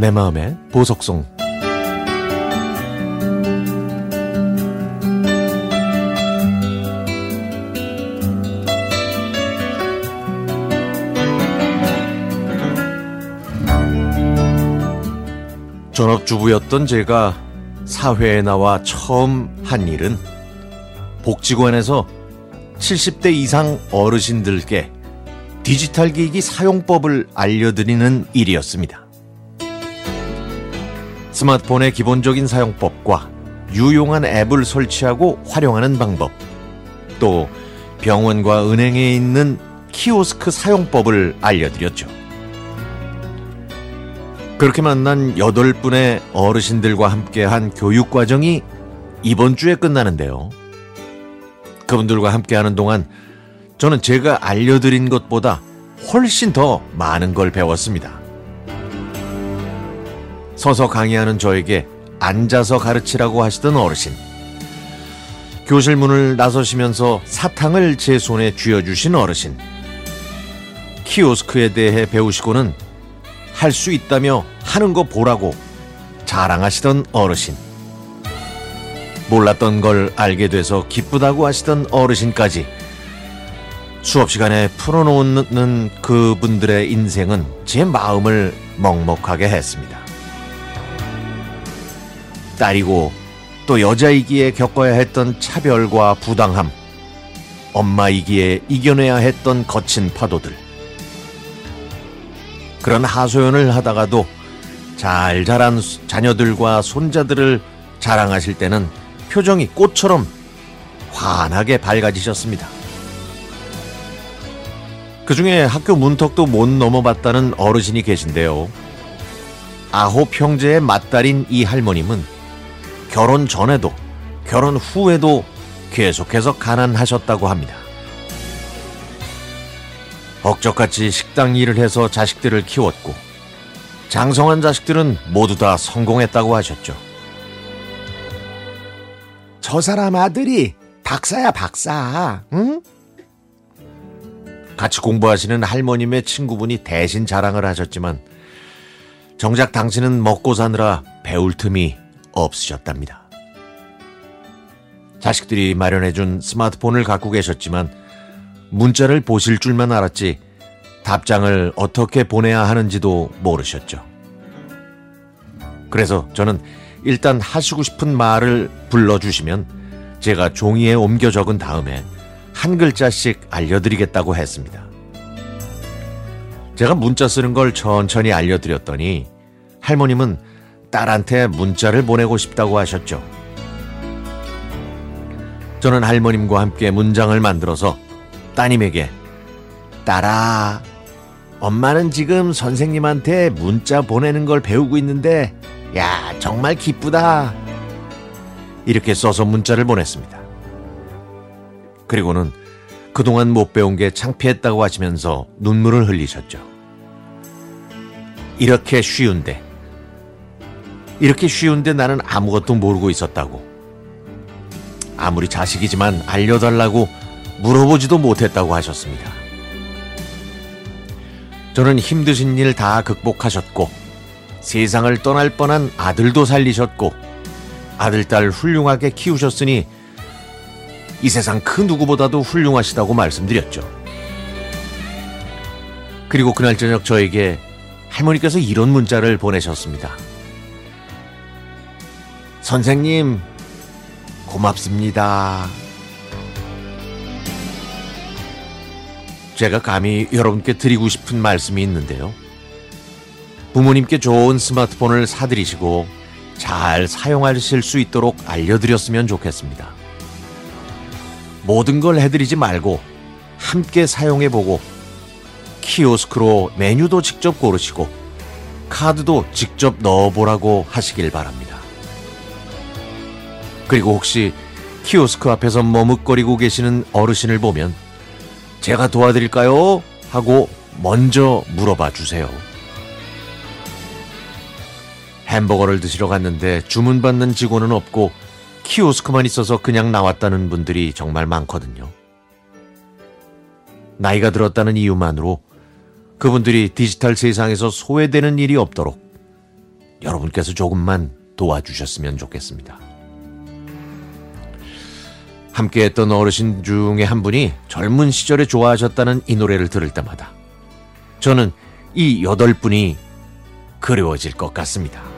내 마음의 보석송 전업주부였던 제가 사회에 나와 처음 한 일은 복지관에서 70대 이상 어르신들께 디지털 기기 사용법을 알려드리는 일이었습니다. 스마트폰의 기본적인 사용법과 유용한 앱을 설치하고 활용하는 방법, 또 병원과 은행에 있는 키오스크 사용법을 알려드렸죠. 그렇게 만난 여덟 분의 어르신들과 함께한 교육 과정이 이번 주에 끝나는데요. 그분들과 함께하는 동안 저는 제가 알려드린 것보다 훨씬 더 많은 걸 배웠습니다. 서서 강의하는 저에게 앉아서 가르치라고 하시던 어르신. 교실 문을 나서시면서 사탕을 제 손에 쥐어주신 어르신. 키오스크에 대해 배우시고는 할 수 있다며 하는 거 보라고 자랑하시던 어르신. 몰랐던 걸 알게 돼서 기쁘다고 하시던 어르신까지 수업 시간에 풀어놓는 그분들의 인생은 제 마음을 먹먹하게 했습니다. 딸이고 또 여자이기에 겪어야 했던 차별과 부당함, 엄마이기에 이겨내야 했던 거친 파도들. 그런 하소연을 하다가도 잘 자란 자녀들과 손자들을 자랑하실 때는 표정이 꽃처럼 환하게 밝아지셨습니다. 그 중에 학교 문턱도 못 넘어봤다는 어르신이 계신데요. 아홉 형제의 맏딸인 이 할머님은 결혼 전에도 결혼 후에도 계속해서 가난하셨다고 합니다. 억적같이 식당 일을 해서 자식들을 키웠고 장성한 자식들은 모두 다 성공했다고 하셨죠. 저 사람 아들이 박사야 박사, 응? 같이 공부하시는 할머님의 친구분이 대신 자랑을 하셨지만 정작 당신은 먹고 사느라 배울 틈이 없으셨답니다. 자식들이 마련해준 스마트폰을 갖고 계셨지만 문자를 보실 줄만 알았지 답장을 어떻게 보내야 하는지도 모르셨죠. 그래서 저는 일단 하시고 싶은 말을 불러주시면 제가 종이에 옮겨 적은 다음에 한 글자씩 알려드리겠다고 했습니다. 제가 문자 쓰는 걸 천천히 알려드렸더니 할머님은 딸한테 문자를 보내고 싶다고 하셨죠. 저는 할머님과 함께 문장을 만들어서 따님에게 딸아, 엄마는 지금 선생님한테 문자 보내는 걸 배우고 있는데, 야, 정말 기쁘다. 이렇게 써서 문자를 보냈습니다. 그리고는 그동안 못 배운 게 창피했다고 하시면서 눈물을 흘리셨죠. 이렇게 쉬운데, 이렇게 쉬운데 나는 아무것도 모르고 있었다고. 아무리 자식이지만 알려달라고 물어보지도 못했다고 하셨습니다. 저는 힘드신 일 다 극복하셨고, 세상을 떠날 뻔한 아들도 살리셨고, 아들, 딸 훌륭하게 키우셨으니 이 세상 그 누구보다도 훌륭하시다고 말씀드렸죠. 그리고 그날 저녁 저에게 할머니께서 이런 문자를 보내셨습니다. 선생님, 고맙습니다. 제가 감히 여러분께 드리고 싶은 말씀이 있는데요. 부모님께 좋은 스마트폰을 사드리시고 잘 사용하실 수 있도록 알려드렸으면 좋겠습니다. 모든 걸 해드리지 말고 함께 사용해보고 키오스크로 메뉴도 직접 고르시고 카드도 직접 넣어보라고 하시길 바랍니다. 그리고 혹시 키오스크 앞에서 머뭇거리고 계시는 어르신을 보면 제가 도와드릴까요? 하고 먼저 물어봐 주세요. 햄버거를 드시러 갔는데 주문받는 직원은 없고 키오스크만 있어서 그냥 나왔다는 분들이 정말 많거든요. 나이가 들었다는 이유만으로 그분들이 디지털 세상에서 소외되는 일이 없도록 여러분께서 조금만 도와주셨으면 좋겠습니다. 함께 했던 어르신 중에 한 분이 젊은 시절에 좋아하셨다는 이 노래를 들을 때마다 저는 이 여덟 분이 그리워질 것 같습니다.